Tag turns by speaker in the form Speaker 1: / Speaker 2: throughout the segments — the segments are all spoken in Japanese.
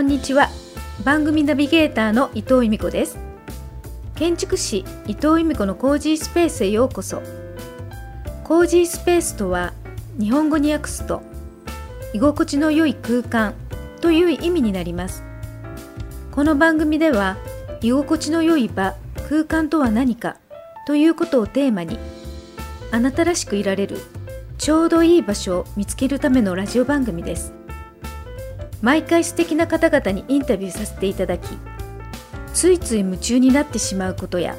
Speaker 1: こんにちは。番組ナビゲーターの伊藤由美子です。建築士伊藤由美子のコージースペースへようこそ。コージースペースとは日本語に訳すと居心地の良い空間という意味になります。この番組では居心地の良い場空間とは何かということをテーマにあなたらしくいられるちょうどいい場所を見つけるためのラジオ番組です。毎回素敵な方々にインタビューさせていただきついつい夢中になってしまうことや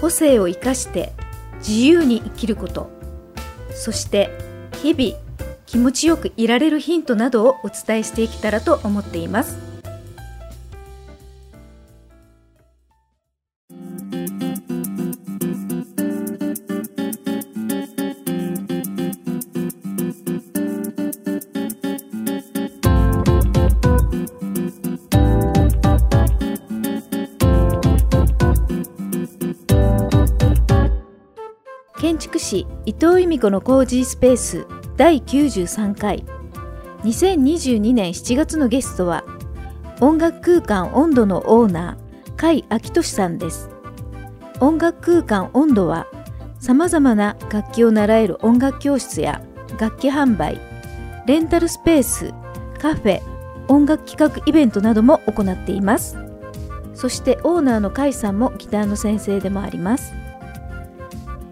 Speaker 1: 個性を生かして自由に生きることそして日々気持ちよくいられるヒントなどをお伝えしていけたらと思っています。建築士伊藤由美子のコージースペース第93回。2022年7月のゲストは音楽空間温度のオーナー甲斐明俊さんです。音楽空間温度はさまざまな楽器を習える音楽教室や楽器販売レンタルスペースカフェ音楽企画イベントなども行っています。そしてオーナーの甲斐さんもギターの先生でもあります。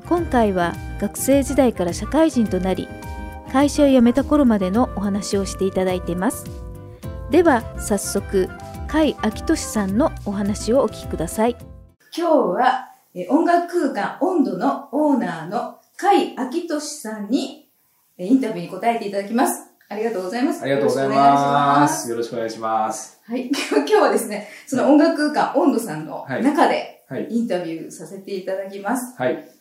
Speaker 1: 今回は学生時代から社会人となり会社を辞めた頃までのお話をしていただいていますでは早速甲斐明俊さんのお話をお聞きください今日はえ音楽空間温度のオーナーの甲斐明俊さんにえインタビューに答えていただきますありがとうございます
Speaker 2: ありがとうございます。よろしくお願いします。
Speaker 1: はい 今日はですねその音楽空間温度さんの
Speaker 2: はい
Speaker 1: 中で
Speaker 2: はい。
Speaker 1: インタビューさせていただきます
Speaker 2: はい。
Speaker 1: はい。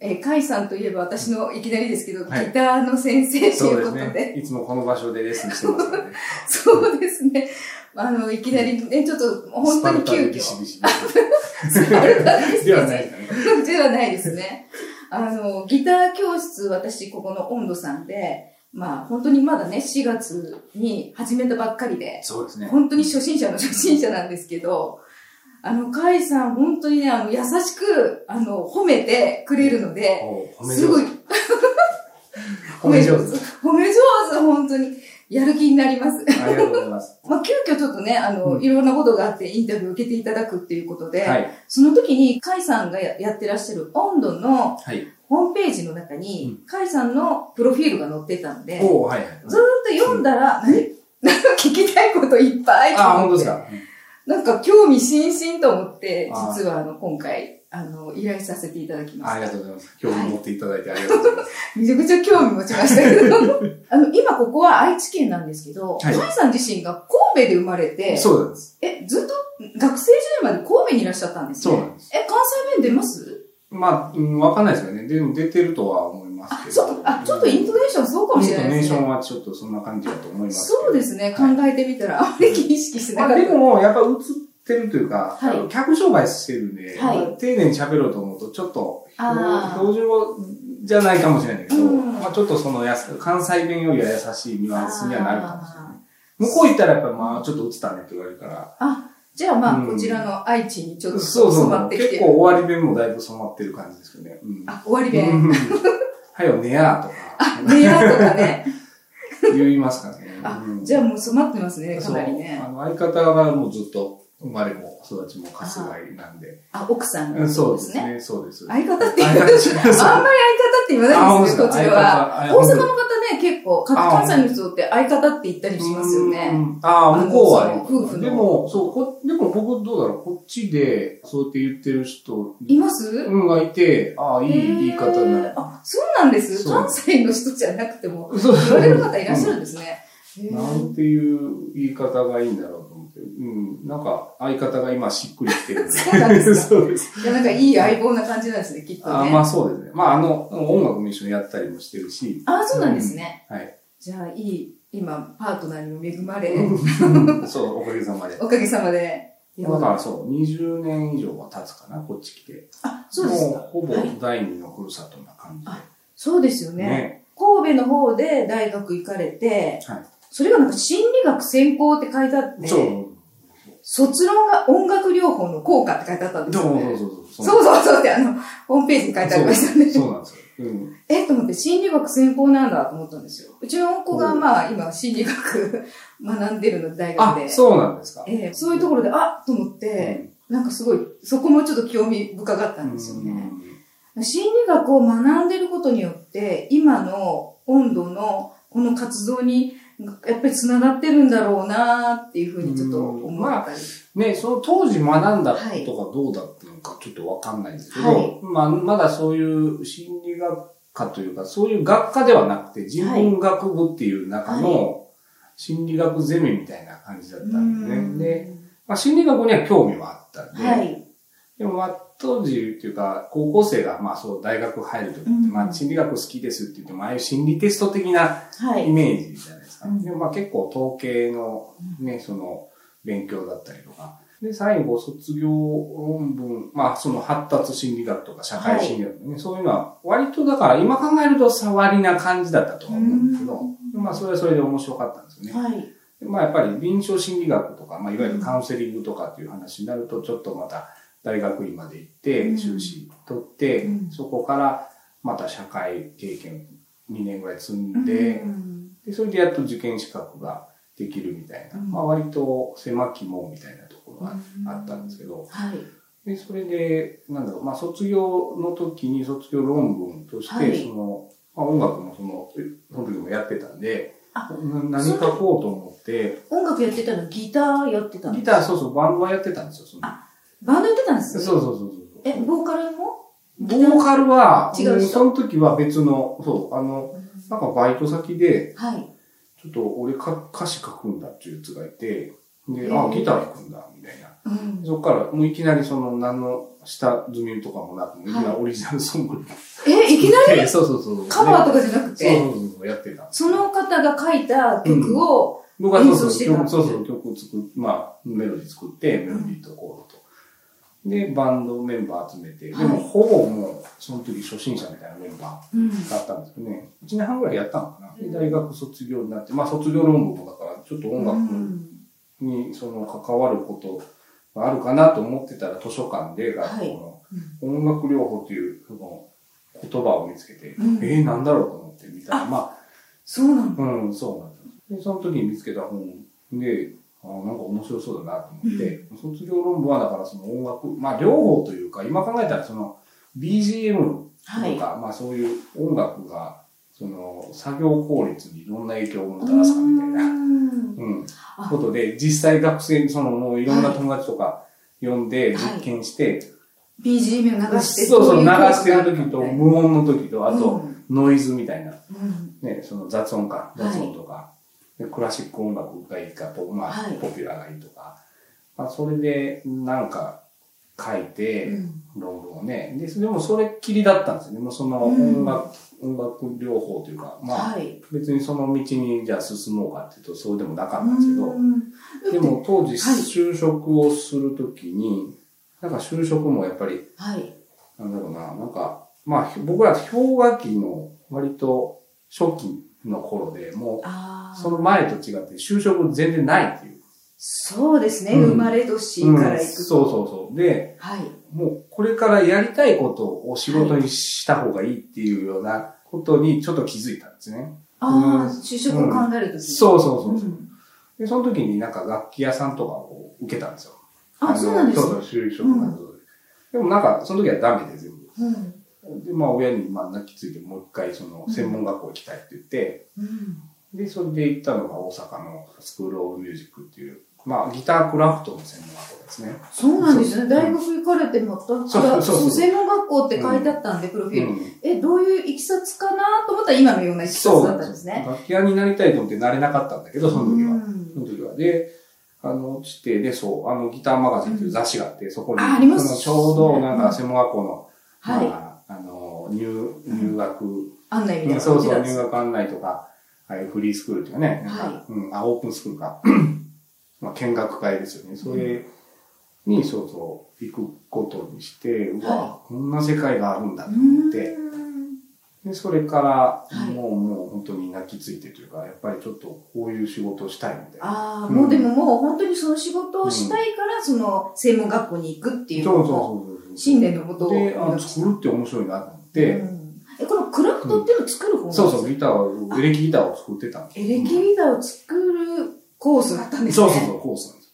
Speaker 1: えー、カイさんといえば私のいきなりですけど、
Speaker 2: はい
Speaker 1: ギターの先生と
Speaker 2: そ
Speaker 1: いううことで。
Speaker 2: ですね。いつもこの場所でレッスンしてます。
Speaker 1: そうですね。あの、いきなりね、ちょっと本当に急
Speaker 2: スパルタでビシ
Speaker 1: 遽。
Speaker 2: ビシ
Speaker 1: スパルタで
Speaker 2: はないですかね。
Speaker 1: ではないですね。あの、ギター教室、私、ここの温度さんで、まあ、本当にまだね、4月に始めたばっかりで、
Speaker 2: そうですね。
Speaker 1: 本当に初心者の初心者なんですけど、あの、カイさん、本当にね、あの、優しく、あの、褒めてくれるので、
Speaker 2: お褒め
Speaker 1: すごい。
Speaker 2: 褒め上手。
Speaker 1: 褒め上手、本当に。やる気になります。
Speaker 2: ありがとうございます。
Speaker 1: まあ、急遽ちょっとね、あの、
Speaker 2: うん
Speaker 1: いろんなことがあってインタビューを受けていただくっていうことで、
Speaker 2: はい。
Speaker 1: その時に、カイさんがややってらっしゃる温度の
Speaker 2: はい。
Speaker 1: ホームページの中に、カイさんのプロフィールが載ってたんで、
Speaker 2: はいはい。
Speaker 1: ずーっと読んだら、何なんか 聞きたいこといっぱい
Speaker 2: あ、本当ですか。
Speaker 1: なんか興味津々と思って、実はあの、今回、あの、依頼させていただきました
Speaker 2: あありが。とうございます。興味持っていただいてありがとうございます。
Speaker 1: めちゃくちゃ興味持ちましたけど。あの、今ここは愛知県なんですけど、
Speaker 2: はい
Speaker 1: さん自身が神戸で生まれて、
Speaker 2: そうなんです。
Speaker 1: え、ずっと学生時代まで神戸にいらっしゃったんですね。
Speaker 2: そうなんです。
Speaker 1: え、関西弁出ます？
Speaker 2: まあ、うんわかんないですよね。でも出てるとは思います
Speaker 1: あ、
Speaker 2: けど。
Speaker 1: そう、あ、ちょっとイントネかもしれない
Speaker 2: ネーションはちょっとそんな感じだと思います。
Speaker 1: そうですね、考
Speaker 2: はい
Speaker 1: えてみたら、あんまり意識してな
Speaker 2: まあ、
Speaker 1: かった。
Speaker 2: でも、やっぱ映ってるというか、
Speaker 1: はい
Speaker 2: 客商売してるんで、
Speaker 1: はい
Speaker 2: まあ丁寧に喋ろうと思うと、ちょっと
Speaker 1: あー
Speaker 2: 標準語じゃないかもしれないけど、
Speaker 1: うん
Speaker 2: まあ、ちょっとそのやす関西弁よりは優しいニュアンスにはなるかもしれない。向こう行ったらやっぱまあちょっと映ったねって言われるから、
Speaker 1: あ、じゃあまあ、
Speaker 2: うん
Speaker 1: こちらの愛知にちょっと
Speaker 2: そうそう
Speaker 1: 染まってきてる。
Speaker 2: 結構終わり弁もだいぶ染まってる感じですよね。うん。
Speaker 1: あ、終わり弁。
Speaker 2: うんはよ、ねやとか、
Speaker 1: あ、ネヤとかね。
Speaker 2: 言いますからね。
Speaker 1: あ
Speaker 2: う、ん
Speaker 1: じゃあもう染まってますね、かなりね。
Speaker 2: あの相方がもうずっと生まれも育ちも春日井なんで。
Speaker 1: あ、奥さん
Speaker 2: うんそう
Speaker 1: で
Speaker 2: すすね、そうです。
Speaker 1: 相方って言う。あんまり相方って言わないですよ、こちらは。
Speaker 2: あ
Speaker 1: 大阪の方ね、結構、か関西の人って相方って言ったりしますよね。
Speaker 2: うんああ、向こうは
Speaker 1: 夫婦の。
Speaker 2: でも、そう、こでも僕どうだろう、こっちでそうやって言ってる人。
Speaker 1: います？
Speaker 2: うんがいて、ああ、いい言い方になる。
Speaker 1: あ、そうなんです？関西の人じゃなくても、言われる方いらっしゃるんですね。
Speaker 2: なんていう言い方がいいんだろう。うん。なんか、相方が今しっくりきてるんで。
Speaker 1: そうなんですか
Speaker 2: そうです。
Speaker 1: いや、なんかいい相棒な感じなんですね、きっとね。
Speaker 2: あまあそうですね。まああの、音楽も一緒にやったりもしてるし。
Speaker 1: あ、そうなんですね。
Speaker 2: はい。
Speaker 1: じゃあ、いい、今、パートナーにも恵まれ、
Speaker 2: そう、おかげさまで。
Speaker 1: おかげさまで。
Speaker 2: だからそう、20年以上は経つかな、こっち来て。
Speaker 1: あ、そうですか。
Speaker 2: もうほぼ
Speaker 1: はい
Speaker 2: 第二のふるさとな感じで。
Speaker 1: あそうですよね。
Speaker 2: ね。
Speaker 1: 神戸の方で大学行かれて、
Speaker 2: はい。
Speaker 1: それがなんか心理学専攻って書いてあって、
Speaker 2: そう。
Speaker 1: 卒論が音楽療法の効果って書いてあったんですよ、ね。
Speaker 2: そうそうそう。
Speaker 1: そうそうそうって、あの、ホームページに書いてありましたね。
Speaker 2: そうそうなんですよ。うん。
Speaker 1: えと思って、心理学専攻なんだと思ったんですよ。うちの子がまあ、今、心理学学んでるの、大学
Speaker 2: あ
Speaker 1: で。、
Speaker 2: そうなんですか。
Speaker 1: ええそういうところで、あっと思って、なんかすごい、そこもちょっと興味深かったんですよね。心理学を学んでることによって、今の温度のこの活動に、やっぱり繋がってるんだろうなっていうふうにちょっと思ったり。
Speaker 2: ね、その当時学んだことがどうだったのかちょっとわかんないんですけど、
Speaker 1: はい
Speaker 2: まあ、まだそういう心理学科というか、そういう学科ではなくて、人文学部っていう中の心理学ゼミみたいな感じだったんですね。で、まあ、心理学には興味はあったんで、
Speaker 1: はい。
Speaker 2: でもまあ当時っていうか、高校生がまあそう大学入るときって、
Speaker 1: うん
Speaker 2: まあ心理学好きですって言っても、ああいう心理テスト的な
Speaker 1: はい。
Speaker 2: イメージじゃないか。
Speaker 1: うん
Speaker 2: でもまあ結構統計のね、その勉強だったりとか。で、最後卒業論文、まあその発達心理学とか社会心理学ね、そういうのは割とだから今考えると触りな感じだったと思うんですけど、まあそれはそれで面白かったんですよね。
Speaker 1: はい。
Speaker 2: でまあやっぱり臨床心理学とか、まあいわゆるカウンセリングとかっていう話になると、ちょっとまた大学院まで行って
Speaker 1: うん、
Speaker 2: 修士取って、
Speaker 1: うん
Speaker 2: そこからまた社会経験2年ぐらい積んで、
Speaker 1: うん
Speaker 2: でそれでやっと受験資格ができるみたいな、
Speaker 1: うん。
Speaker 2: まあ割と狭き門みたいなところがあったんですけど、
Speaker 1: はい。
Speaker 2: で、それで、なんだろう、まあ卒業の時に卒業論文として、
Speaker 1: はい。
Speaker 2: その、まあ音楽もその、その時もやってたんで、何書こうと思って、
Speaker 1: 音楽やってたのギターやってたの
Speaker 2: ギター、そうそう、バンドはやってたんですよ、その
Speaker 1: あバンドやってたんです
Speaker 2: そうそうそうそう。
Speaker 1: え、ボーカルも？
Speaker 2: ボーカルは、
Speaker 1: 違う
Speaker 2: その時は別の、そう、あの、なんかバイト先で、
Speaker 1: はい。
Speaker 2: ちょっと俺か歌詞書くんだっていうやつがいて、で、
Speaker 1: へー
Speaker 2: あ、ギター弾くんだ、みたいな。
Speaker 1: うん。
Speaker 2: そっから、もういきなりその、何の下積みとかもなく、いきなりオリジナルソング
Speaker 1: え、いきなり？
Speaker 2: で そうそうそう。
Speaker 1: カバーとかじゃなく
Speaker 2: そう
Speaker 1: て、
Speaker 2: そうそう、やってた。
Speaker 1: その方が書いた曲を、
Speaker 2: 僕はそうそう
Speaker 1: 演奏してた
Speaker 2: 曲、そうそう、曲作っ、まあ、メロディー作って、メロディーとコードと。で、バンドメンバー集めて、でも、
Speaker 1: はい
Speaker 2: ほぼもう、その時初心者みたいなメンバ
Speaker 1: うん。
Speaker 2: ーだったんですけどね、1年半ぐらいやったのかな。で、大学卒業になって、まあ、卒業論文もだから、ちょっと音楽に、その、関わることがあるかなと思ってたら、図書館で学校の音楽療法という、その、言葉を見つけて、
Speaker 1: うん
Speaker 2: えー、なんだろうと思って見たら、まあ、
Speaker 1: そうなの
Speaker 2: うん、そうなんです。で、その時に見つけた本で、あなんか面白そうだなと思って、卒業論文はだからその音楽、まあ両方というか、今考えたらその BGM とか、
Speaker 1: はい。
Speaker 2: まあそういう音楽が、その作業効率にどんな影響をもたらすかみたいな、
Speaker 1: うん。
Speaker 2: うん、
Speaker 1: あ。
Speaker 2: ことで、実際学生にそのもういろんな友達とか呼んで
Speaker 1: はい。
Speaker 2: 実験して、
Speaker 1: BGM を流して。
Speaker 2: そうそう、流してる時と無音の時と、あと
Speaker 1: うん。
Speaker 2: ノイズみたいな、
Speaker 1: うん。
Speaker 2: ね、その雑音か、
Speaker 1: い
Speaker 2: 雑音とか、でクラシック音楽がいいかと、まあ、
Speaker 1: はい
Speaker 2: ポピュラーがいいとか、まあ、それでなんか書いて、
Speaker 1: うん
Speaker 2: 論文をね。で、でもそれっきりだったんですよね。もうその音楽、音楽療法というか、まあ、
Speaker 1: はい。
Speaker 2: 別にその道にじゃあ進もうかっていうとそうでもなかったんですけど、
Speaker 1: うん
Speaker 2: でも当時
Speaker 1: はい
Speaker 2: 就職をするときに、なんか就職もやっぱり、
Speaker 1: はい。
Speaker 2: なんだろうな、なんか、まあ僕ら氷河期の割と初期の頃でもう、
Speaker 1: ああ。
Speaker 2: その前と違って就職全然ないっていう。
Speaker 1: そうですね。
Speaker 2: うん
Speaker 1: 生まれ年
Speaker 2: うん
Speaker 1: から行くと。
Speaker 2: そうそうそう。で、
Speaker 1: はい。
Speaker 2: もうこれからやりたいことを仕事にした方がいいっていうようなことにちょっと気づいたんですね。
Speaker 1: あ
Speaker 2: うん
Speaker 1: あ、就職を考えるとき、
Speaker 2: そうそうそうそう。
Speaker 1: ん
Speaker 2: で、その時になんか楽器屋さんとかを受けたんですよ。
Speaker 1: あ、
Speaker 2: の
Speaker 1: そうなんですね
Speaker 2: そうそう、就職活動で。でもなんか、その時はダメで全部。
Speaker 1: うん。
Speaker 2: で、まあ親にまあ泣きついてもう一回その専門学校行きたいって言って、
Speaker 1: うん。
Speaker 2: で、それで行ったのが大阪のスクールオブミュージックっていう、まあギタークラフトの専門学校ですね。
Speaker 1: そうなんですね。大学行かれてまた、
Speaker 2: そうそうそう
Speaker 1: そう専門学校って書いてあったんで、プロフィール。
Speaker 2: うん
Speaker 1: え、どういういきさつかなと思ったら今のようないきさつだったんですね。
Speaker 2: 楽器屋になりたいと思ってなれなかったんだけど、その時は。
Speaker 1: うん
Speaker 2: その時は。で、あの、落ちて、で、そう、あの、ギターマガジンという雑誌があって、そこに、
Speaker 1: ああります
Speaker 2: そのちょうど、なんか、専門学校の、
Speaker 1: はい。
Speaker 2: 入、入学、
Speaker 1: 案内みたいな
Speaker 2: そうそう。入学案内とか、ああいうフリースクールっていうかね、なんか、
Speaker 1: はい。
Speaker 2: うん、あ、オープンスクールか。まあ、見学会ですよね。それに、そうそう、行くことにして、うわ、
Speaker 1: は
Speaker 2: こんな世界があるんだと
Speaker 1: う
Speaker 2: 思って、
Speaker 1: ん。
Speaker 2: で、それから、
Speaker 1: はい。
Speaker 2: もう、もう本当に泣きついてというか、やっぱりちょっとこういう仕事をしたいみたいな。
Speaker 1: ああ、
Speaker 2: うん。
Speaker 1: もうでももう本当にその仕事をしたいから、その専門学校に行くっていう
Speaker 2: そうそうそうそう。
Speaker 1: 信念のもとを
Speaker 2: で、あ作るって面白いなと思って、
Speaker 1: うん。え、このクラフトっていうのを作る方なん
Speaker 2: そうそう、ギターを、エレキギターを作ってたんです
Speaker 1: エレキギターを作るコースだったんですね。
Speaker 2: そうそうそう、コースなんです。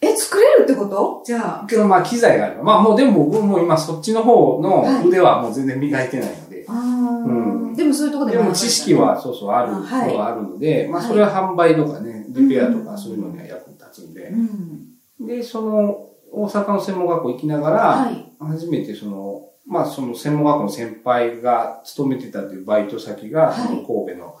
Speaker 1: え、作れるってこと？じゃあ。
Speaker 2: けどまあ機材があれば、まあもうでも僕も今そっちの方の腕はもう全然磨いてないので、
Speaker 1: あー。
Speaker 2: うん。
Speaker 1: でもそういうところで
Speaker 2: でも知識はそうそうある、
Speaker 1: あはい。
Speaker 2: のがあるので、まあそれは販売とかね、リペアとかそういうのには役に立つんで。
Speaker 1: う、ん。
Speaker 2: で、その大阪の専門学校行きながら、
Speaker 1: はい。
Speaker 2: 初めてその、まあその専門学校の先輩が勤めてたというバイト先が、神戸の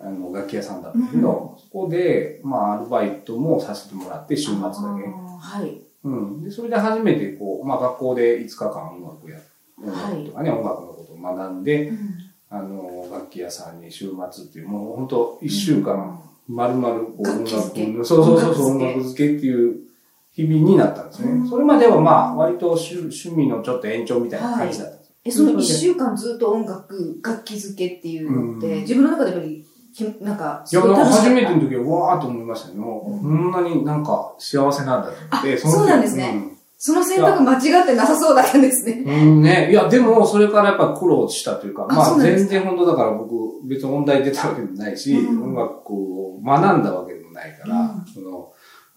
Speaker 2: あの楽器屋さんだったけど、そこで、まあアルバイトもさせてもらって、週末だけ。
Speaker 1: はい。
Speaker 2: うん。で、それで初めてこう、まあ学校で5日間音楽や、音楽とかね、音楽のことを学んで、あの、楽器屋さんに週末っていう、もう本当一週間、丸々こう音
Speaker 1: 楽
Speaker 2: そうそうそうそう、
Speaker 1: 音楽
Speaker 2: 音楽漬けっていう日々になったんです
Speaker 1: うん。
Speaker 2: ね。それまではまあ、割と趣趣味のちょっと延長みたいな感じだったんです。
Speaker 1: え、その一週間ずっと音楽、楽器付けっていうのって、
Speaker 2: うん。
Speaker 1: 自分の中でやっぱり、きなんか、
Speaker 2: いや、なんか初めて
Speaker 1: の
Speaker 2: の時はわーっと思いましたね。もう、
Speaker 1: うん
Speaker 2: こんなになんか幸せなんだって、
Speaker 1: あ
Speaker 2: の時
Speaker 1: そうなんですね。その選択間違ってなさそうだったんですね。
Speaker 2: うんね。いや、でも、それからやっぱ苦労したというか、
Speaker 1: あ
Speaker 2: まあ、全然本当だから僕、別に音大出たわけでもないし、
Speaker 1: うん。
Speaker 2: 音楽を学んだわけでもないから、
Speaker 1: うん。
Speaker 2: その、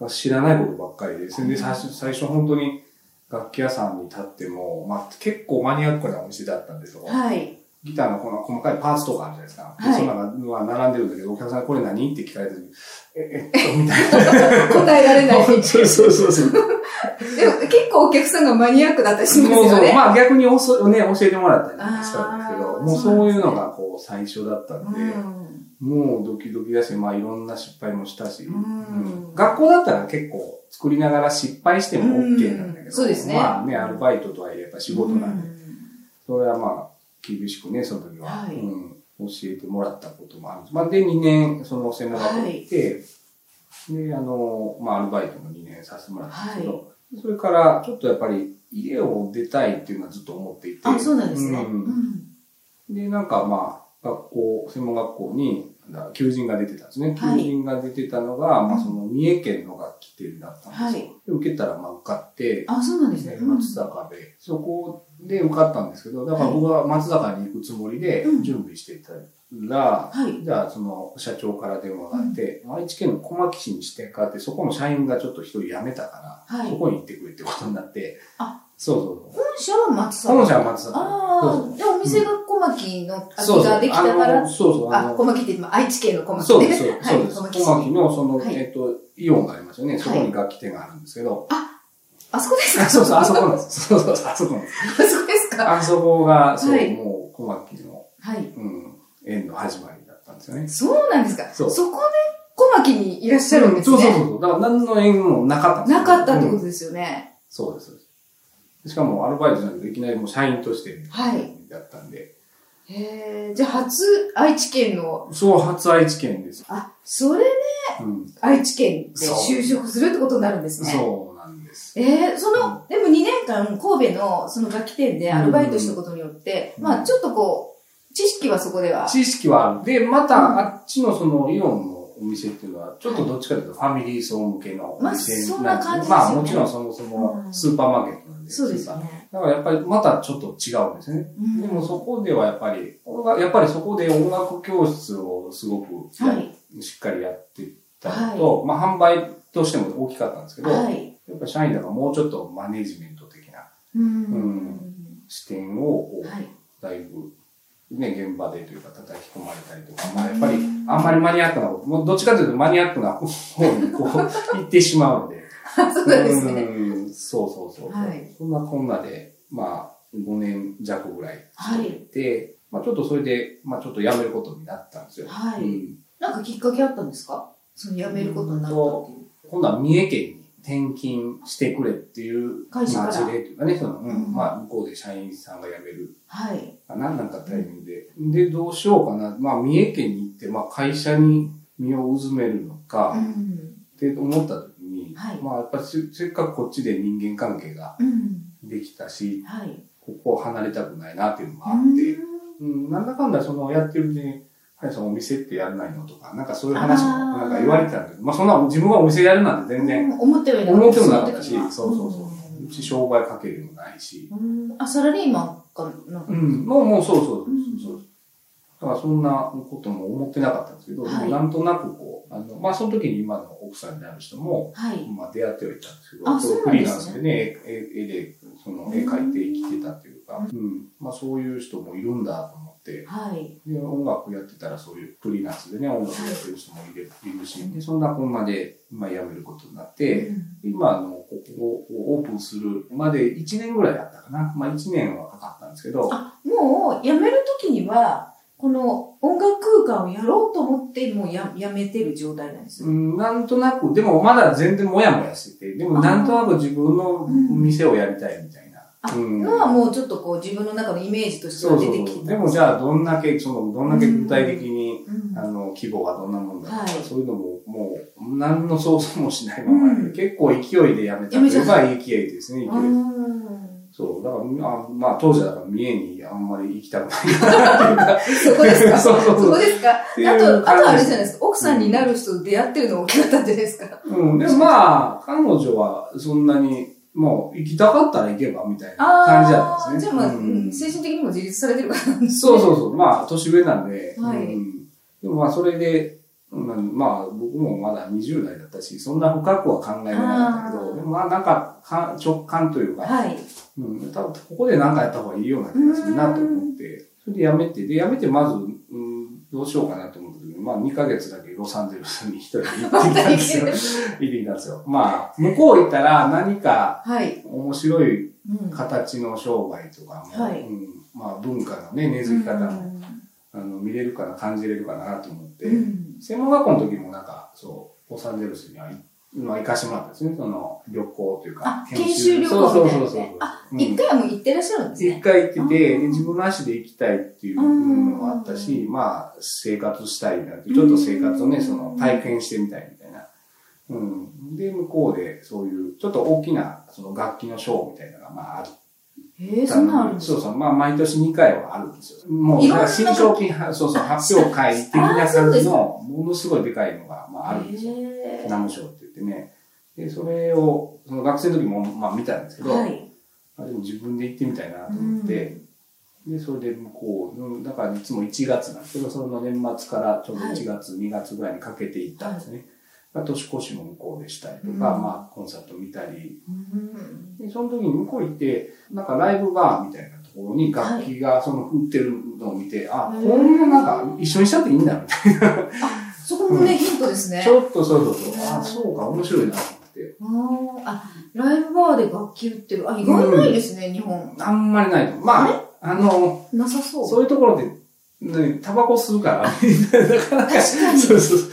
Speaker 2: 知らないことばっかりで、それで最初、最初本当に楽器屋さんに立っても、まあ、結構マニアックなお店だったんですよ。
Speaker 1: はい。
Speaker 2: ギターのこの細かいパーツとかあるじゃないですか。で
Speaker 1: はい
Speaker 2: そんなのが並んでるんだけど、お客さんこれ何って聞かれた時え、えっと、みたいな。
Speaker 1: 答えられない。
Speaker 2: そうそうそうそう。
Speaker 1: でも結構お客さんがマニアックだったりします
Speaker 2: そうそう。
Speaker 1: よね。
Speaker 2: まあ逆におそ、ね、教えてもらったりしたんですけど、もうそういうのがこう最初だったんで、
Speaker 1: うん
Speaker 2: もうドキドキだし、まあいろんな失敗もしたし、
Speaker 1: うん。
Speaker 2: うん。学校だったら結構作りながら失敗しても OK なんだけど、
Speaker 1: うんそうですね。
Speaker 2: まあね、アルバイトとはいえやっぱ仕事なんで、
Speaker 1: うん。
Speaker 2: それはまあ厳しくね、その時は、
Speaker 1: はい。
Speaker 2: うん、教えてもらったこともあるんです。まあで、2年、その専門学校に行って、で、あの、まあアルバイトも2年させてもらったんですけど、それからちょっとやっぱり家を出たいっていうのはずっと思っていて、
Speaker 1: あ、そうなんですね。
Speaker 2: うん。
Speaker 1: うん。
Speaker 2: で、なんかまあ、学校、専門学校に、求人が出てたんですね。
Speaker 1: はい
Speaker 2: 求人が出てたのが、まあその三重県の楽器店だったんですよ。
Speaker 1: はい
Speaker 2: で受けたらまあ受かって、
Speaker 1: あ、そうなんですね。うん
Speaker 2: 松坂で、そこで受かったんですけど、だから僕は松坂に行くつもりで
Speaker 1: うん
Speaker 2: 準備していたら、
Speaker 1: はい。
Speaker 2: じゃあその社長から電話があって、愛知県の小牧市にしてかって、そこの社員がちょっと一人辞めたから、
Speaker 1: はい
Speaker 2: そこに行ってくれってことになって、
Speaker 1: あ
Speaker 2: そうそうそう。
Speaker 1: 本社は松坂。
Speaker 2: 本社は松坂。
Speaker 1: あ
Speaker 2: そう
Speaker 1: あ、で、お店が小牧の空きができたか
Speaker 2: あ
Speaker 1: ら
Speaker 2: の、そうそう。
Speaker 1: あ、小牧って今、愛知県の小牧
Speaker 2: そうです、そうです。
Speaker 1: 小牧
Speaker 2: の、その、
Speaker 1: はい
Speaker 2: えっと、イオンがありますよね。そこに楽器店があるんですけど。
Speaker 1: あそこですか？
Speaker 2: あそうそう、あそこなんです。そうそうあそこなんです。
Speaker 1: あそこですか？
Speaker 2: あそこが、そう、
Speaker 1: はい
Speaker 2: もう、小牧の、
Speaker 1: はい。
Speaker 2: うん、縁の始まりだったんですよね。
Speaker 1: そうなんですか？
Speaker 2: そう
Speaker 1: そこで小牧にいらっしゃるんですね。
Speaker 2: そうそうそう。だから何の縁もなかったんですよ
Speaker 1: なかったってこと
Speaker 2: うん
Speaker 1: ですよね。
Speaker 2: そうです。そうですしかも、アルバイトじゃなくて、いきなりもう社員として、
Speaker 1: はい。
Speaker 2: だったんで。
Speaker 1: へえ、じゃあ初愛知県の、
Speaker 2: そう、初愛知県です。
Speaker 1: あ、それで
Speaker 2: うん。
Speaker 1: 愛知県で就職するってことになるんですね。
Speaker 2: そうなんです。
Speaker 1: えー、その、でも2年間神戸のその楽器店でアルバイトしたことによって、
Speaker 2: うん
Speaker 1: まあちょっとこう、知識はそこでは。
Speaker 2: 知識はある。で、また、あっちのその、イオンのお店っていうのは、ちょっとどっちかというと、ファミリー層向けのお
Speaker 1: まあ
Speaker 2: 店
Speaker 1: な感じですよね
Speaker 2: まあ、もちろんそもそも
Speaker 1: うん
Speaker 2: スーパーマーケットなんで。
Speaker 1: そうですね。
Speaker 2: だからやっぱりまたちょっと違うんですね。
Speaker 1: うん
Speaker 2: でもそこではやっぱり、やっぱりそこで音楽教室をすごくや、
Speaker 1: はい。
Speaker 2: しっかりやってたのと、まあ販売としても大きかったんですけど、
Speaker 1: はい。
Speaker 2: やっぱり社員だからもうちょっとマネジメント的な
Speaker 1: うん。
Speaker 2: 視点をこう、
Speaker 1: はい。
Speaker 2: だいぶ、ね、現場でというか叩き込まれたりとか、まあやっぱりあんまりマニアックなもうどっちかというとマニアックな方にこう行ってしまうので。
Speaker 1: そうですね。
Speaker 2: うんそうそうそう。
Speaker 1: はい
Speaker 2: そんなこんなで、まあ5年弱ぐらい勤めて、まあちょっとそれで、まあちょっと辞めることになったんですよ。
Speaker 1: はい
Speaker 2: うん
Speaker 1: なんかきっかけあったんですか？その辞めることになったっていう。
Speaker 2: 今度は三重県に転勤してくれっていう、
Speaker 1: 会社
Speaker 2: 事例というかね、その、うん
Speaker 1: うん
Speaker 2: まあ向こうで社員さんが辞める
Speaker 1: はい。
Speaker 2: かな、なんかタイミングで。で、どうしようかな。まあ、三重県に行って、まあ、会社に身をうずめるのか、
Speaker 1: う
Speaker 2: っ
Speaker 1: ん。
Speaker 2: て思った時に、
Speaker 1: はい
Speaker 2: まあ、やっぱりせせっかくこっちで人間関係が
Speaker 1: うん。
Speaker 2: できたし、
Speaker 1: はい。
Speaker 2: ここを離れたくないなっていうのもあ
Speaker 1: うん
Speaker 2: って、うん、なんだかんだそのやってるうちに、はい、そのお店ってやらないのとか、なんかそういう話もなんか言われてたんだけど、まあそんな自分がお店やるなんて全然
Speaker 1: うん思って
Speaker 2: もなかったし、
Speaker 1: そ
Speaker 2: そうそうそう。うち商売かけるもないし、
Speaker 1: うん。あ、サラリーマンかな。
Speaker 2: うん、もうもうそうそうそう。だからそんなことも思ってなかったんですけど、なんとなくこう、あの、まあその時に今の奥さんになる人も、
Speaker 1: はい。
Speaker 2: まあ出会ってはいたんですけど、
Speaker 1: あそう
Speaker 2: フリーランスでね、絵絵で、その絵描いて生きてたっていうか、うん、まあそういう人もいるんだと思
Speaker 1: はい。
Speaker 2: で、音楽やってたらそういうフリーランスでね、音楽やってる人もいるいるし、で、そんなこんなで、まあ辞めることになって、
Speaker 1: うん
Speaker 2: 今、あの、ここをオープンするまで1年ぐらいだったかな。まあ1年はかかったんですけど、
Speaker 1: あ、もう辞める時には、この音楽空間をやろうと思って、もうややめてる状態なんです。
Speaker 2: うん、なんとなく、でもまだ全然もやもやしてて、でもなんとなく自分の店をやりたいみたいな。
Speaker 1: のはもうちょっとこう自分の中のイメージとして出てきた。
Speaker 2: でもじゃあどんだけ、その、どんだけ具体的に、
Speaker 1: うん。
Speaker 2: あの、規模がどんなもんだとか、
Speaker 1: はい。
Speaker 2: そういうのも、もう、何の想像もしないままで、
Speaker 1: うん。
Speaker 2: 結構勢いでやめたといえば勢いですね、勢い。
Speaker 1: うん。
Speaker 2: そう、だから、あまあ当時だから三重にあんまり行きたくない。か、
Speaker 1: そこですか？
Speaker 2: そうそうそう。
Speaker 1: そこですか？あと、あとあれじゃないですか？奥さんになる人と出会ってるのも大きかったんじゃないですか？
Speaker 2: うん、でもまあ、彼女はそんなに、もう行きたかったら行けばみたいな感じだったんですね。
Speaker 1: じゃあまあ、
Speaker 2: う
Speaker 1: うんん精神的にも自立されてるからなんです
Speaker 2: そうそうそう。まあ、年上なんで。
Speaker 1: はい
Speaker 2: うん、でもまあ、それで、うんまあ、僕もまだ20代だったし、そんな深くは考えられなかったけど、でもまあ、なんかか直感というか、
Speaker 1: はい。
Speaker 2: うん、多分ここで何かやった方がいいような気がするなと思って、それで辞めて、で、辞めてまず、うん、どうしようかなと思った時に、まあ、2ヶ月だけロサンゼルスに一人で行ってきたんですよ。行ってきたんですよ。まあ、向こう行ったら何か
Speaker 1: はい。
Speaker 2: 面白い
Speaker 1: うん。
Speaker 2: 形の商売とかも、
Speaker 1: はい。
Speaker 2: うん、まあ文化のね、根付き方も、
Speaker 1: うん。
Speaker 2: あの見れるかな、感じれるかなと思って、
Speaker 1: うん。
Speaker 2: 専門学校の時もなんか、そう、ロサンゼルスには、まあ、行かしてもらったんですね、その旅行というか
Speaker 1: あ、研修旅行みたいな
Speaker 2: そうそうそうそう。
Speaker 1: あ、
Speaker 2: うん
Speaker 1: 一回はもう行ってらっしゃるんです
Speaker 2: 一
Speaker 1: ね。
Speaker 2: 回行ってて、自分の足で行きたいっていうのもあったし、まあ、生活したいなって、ちょっと生活をね、
Speaker 1: うん
Speaker 2: その、体験してみたいみたいな。うん。で、向こうで、そういう、ちょっと大きな、その楽器のショーみたいなのが、まあ、ある。
Speaker 1: えー、そんなんあるんですか？
Speaker 2: そうそう。まあ、毎年2回はあるんですよ。もう、新商品、そうそう、発表会的な感じの、ものすごいでかいのが、まあ、あるんですよ。ナムショーってね。で、それを、その学生の時も、まあ、見たんですけど、
Speaker 1: はい。
Speaker 2: あでも自分で行ってみたいなと思って、で、それで向こう、うんだからいつも1月なんですけど、その年末からちょうど1月、2月ぐらいにかけて行ったんですね。まあ年越しも向こうでしたりとか、
Speaker 1: うん
Speaker 2: まあコンサート見たり、
Speaker 1: うん
Speaker 2: で、その時に向こう行って、なんかライブバーみたいなところに楽器がその売ってるのを見て、あ、
Speaker 1: へー
Speaker 2: こんななんか一緒にしちゃっていいんだみたいな。
Speaker 1: そこもね、ヒントですね。
Speaker 2: ちょっとそうそうそう、
Speaker 1: うん
Speaker 2: あ、そうか、面白いなと思って。
Speaker 1: あライブバーで楽器売ってる。あ、意外ないですね、日本。
Speaker 2: あんまりないと。まあ、あの、
Speaker 1: なさそう。
Speaker 2: そういうところで、ね、タバコ吸うから、な、なかなか、そうそうそう。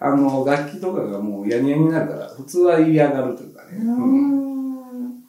Speaker 2: あの、楽器とかがもうやにやになるから、普通は嫌がるというかね。
Speaker 1: う
Speaker 2: ん
Speaker 1: ん。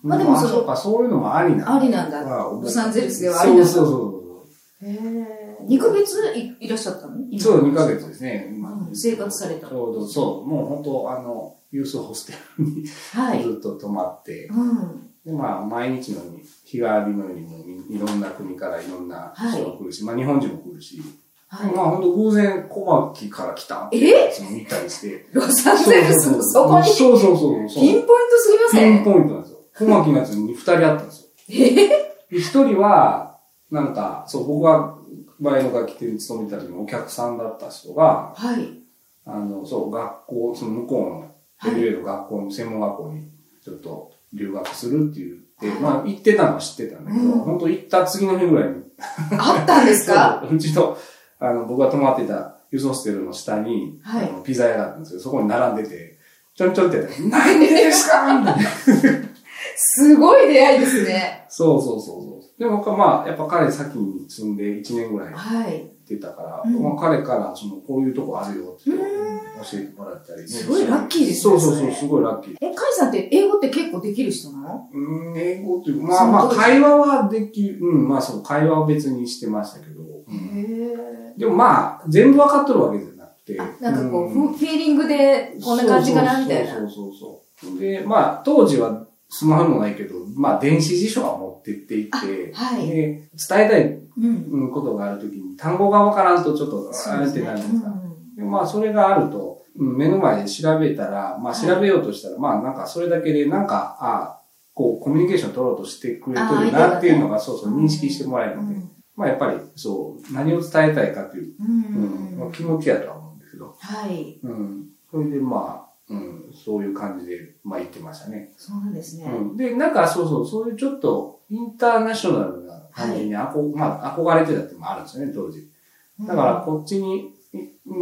Speaker 1: まあでもそ
Speaker 2: そうか、そういうのもありなん
Speaker 1: ありなんだ
Speaker 2: まあ
Speaker 1: ロサンゼルスではありなんだ
Speaker 2: そうそうそ
Speaker 1: へえ。2ヶ月いいらっしゃったの？
Speaker 2: うそう。そう、2ヶ月ですね。
Speaker 1: 生活された
Speaker 2: ちょうど、そう、もう本当、あの、ユースホステルに
Speaker 1: はい。
Speaker 2: ずっと泊まって、
Speaker 1: うん。
Speaker 2: で、まあ、毎日のように、日替わりのようにもいいろんな国からいろんな人が来るし、まあ、日本人も来るし、
Speaker 1: はい。
Speaker 2: まあ本当偶然小牧から来たって
Speaker 1: え？
Speaker 2: その見たりして。
Speaker 1: ロサンゼルスのそこに？
Speaker 2: そうそうそうそう。
Speaker 1: ピンポイントすぎません？
Speaker 2: ピンポイントなんですよ。小牧のやつに二人あったんですよ。
Speaker 1: え？
Speaker 2: で一人は、なんか、そう、僕が前の楽器店に勤めてた時のお客さんだった人が、
Speaker 1: はい。
Speaker 2: あの、そう、学校、その向こうの、
Speaker 1: はい。
Speaker 2: LA の学校の、専門学校にちょっと留学するって言って、
Speaker 1: はい。
Speaker 2: まあ行ってたのは知ってたんだけど、
Speaker 1: うん。
Speaker 2: 本当行った次の日ぐらいに、
Speaker 1: あったんですか？
Speaker 2: そううちの、あの、僕が泊まってたユースホステルの下に、
Speaker 1: はい。
Speaker 2: あのピザ屋があったんですけど、そこに並んでて、ちょんちょんってやって、何ですか？
Speaker 1: すごい出会いですね。
Speaker 2: そうそうそうそう。でも、まあ、やっぱ彼先に住んで1年ぐらい
Speaker 1: はい。
Speaker 2: 行ってたから、
Speaker 1: うん
Speaker 2: まあ、彼から、その、こういうとこあるよって教えてもらったりね。
Speaker 1: すごいラッキーですね
Speaker 2: そうそうそう、すごいラッキー。
Speaker 1: え、カイさんって英語って結構できる人なの？
Speaker 2: うん、英語っていうか、まあまあ、会話はできる、うん、まあそう、会話は別にしてましたけど、うん
Speaker 1: へ
Speaker 2: でもまあ、全部わかっとるわけじゃなくて。
Speaker 1: あ、なんかこう、
Speaker 2: ん
Speaker 1: フフィーリングでこんな感じかなみたいな。
Speaker 2: そうそうそうそう。で、まあ、当時はスマホもないけど、まあ電子辞書は持ってっていって、
Speaker 1: はい
Speaker 2: で伝えたいことがあるときに単語がわからんとちょっと、あれってなるんですか。でまあそれがあると、うん目の前で調べたら、まあ
Speaker 1: はい
Speaker 2: 調べようとしたら、まあなんかそれだけでなんか、あこうコミュニケーション取ろうとしてくれてるなっていうのが、そうそう認識してもらえるので、
Speaker 1: うん
Speaker 2: まあやっぱりそう、何を伝えたいかという、
Speaker 1: う
Speaker 2: うん
Speaker 1: ん。
Speaker 2: まあ気持ちやとは思うんですけど、
Speaker 1: はい。
Speaker 2: うん。それでまあ、うん、そういう感じで、まあ言ってましたね。
Speaker 1: そうなんですね。
Speaker 2: うん。で、なんかそうそう、そういうちょっとインターナショナルな感じに憧、まあ憧れてたってもあるんですよね、当時。だから、こっちにい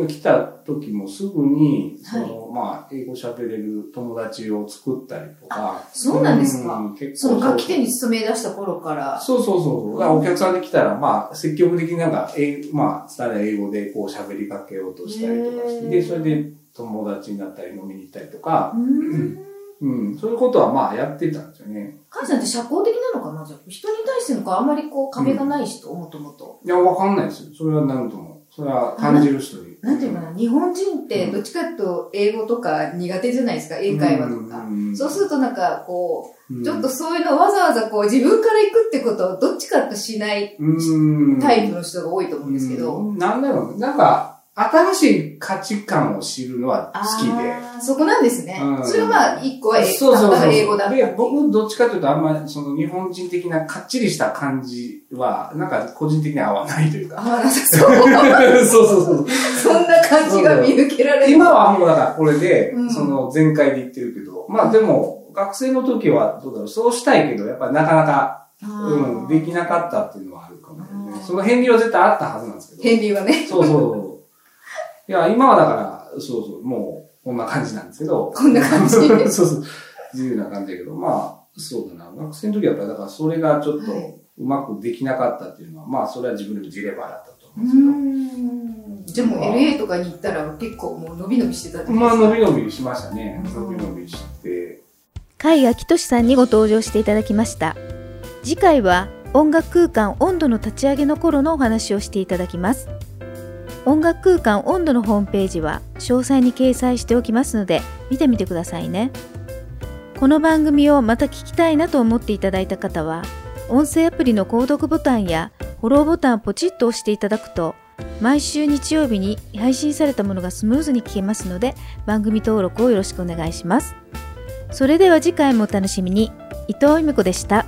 Speaker 2: 来た時もすぐに、その、まあ、英語喋れる友達を作ったりとか。
Speaker 1: そうなんですか
Speaker 2: うん結構
Speaker 1: その楽器店に勤め出した頃から。
Speaker 2: そうそうそうそう。だからお客さんで来たら、まあ、積極的になんか、英まあ、伝え英語でこう喋りかけようとしたりとかして、で、それで友達になったり飲みに行ったりとか
Speaker 1: う、ん。
Speaker 2: うん、そういうことはまあやってたんですよね。
Speaker 1: カイさんって社交的なのかな？じゃあ人に対してのかあんまりこう壁がない人、もともと。
Speaker 2: いや、わかんないですよ。それは何とも。それは感じる人に。
Speaker 1: なんていうかな、日本人ってどっちかというと英語とか苦手じゃないですか、英会話とか。そうするとなんかこう、
Speaker 2: うん。
Speaker 1: ちょっとそういうのわざわざこう自分から行くってことをどっちかとしない
Speaker 2: うん。
Speaker 1: タイプの人が多いと思うんですけど。
Speaker 2: うん。なんだろう、なんか、新しい価値観を知るのは好きで。
Speaker 1: そこなんですね。
Speaker 2: うん
Speaker 1: それはまあ一個は英
Speaker 2: そうそうそう。
Speaker 1: 英語だ
Speaker 2: で、僕どっちかというとあんまりその日本人的なかっちりした感じは、なんか個人的に合わないというか。
Speaker 1: 合わなさそう。
Speaker 2: そうそうそう。
Speaker 1: そんな感じが見受けられる。
Speaker 2: 今はもうだからこれで
Speaker 1: う、ん
Speaker 2: その全開で言ってるけど、まあでも、学生の時はどうだろう、そうしたいけど、やっぱりなかなか、うん、できなかったっていうのはあるかもしれない
Speaker 1: あー
Speaker 2: その片鱗は絶対あったはずなんですけど。
Speaker 1: 天理はね、
Speaker 2: そうそうそう。いや、今はだから、そうそう、もう、こんな感じなんですけど。
Speaker 1: こんな感じ？
Speaker 2: そうそう。自由な感じだけど、まあ、そうだな。学生の時はやっぱり、だからそれがちょっと、
Speaker 1: はいう
Speaker 2: まくできなかったっていうのは、まあ、それは自分でもジレバーだったと
Speaker 1: う
Speaker 2: 思うんですけど。
Speaker 1: ーん。じゃあもう LA とかに行ったら結構もう伸び伸びしてた
Speaker 2: まあ、
Speaker 1: ですか？
Speaker 2: 伸び伸びしましたね。
Speaker 1: うん
Speaker 2: 伸び伸びして。
Speaker 1: 甲斐明俊さんにご登場していただきました次回は音楽空間温度の立ち上げの頃のお話をしていただきます音楽空間温度のホームページは詳細に掲載しておきますので見てみてくださいね。この番組をまた聞きたいなと思っていただいた方は音声アプリの購読ボタンやフォローボタンをポチッと押していただくと毎週日曜日に配信されたものがスムーズに聞けますので番組登録をよろしくお願いします。それでは次回もお楽しみに。伊藤由美子でした。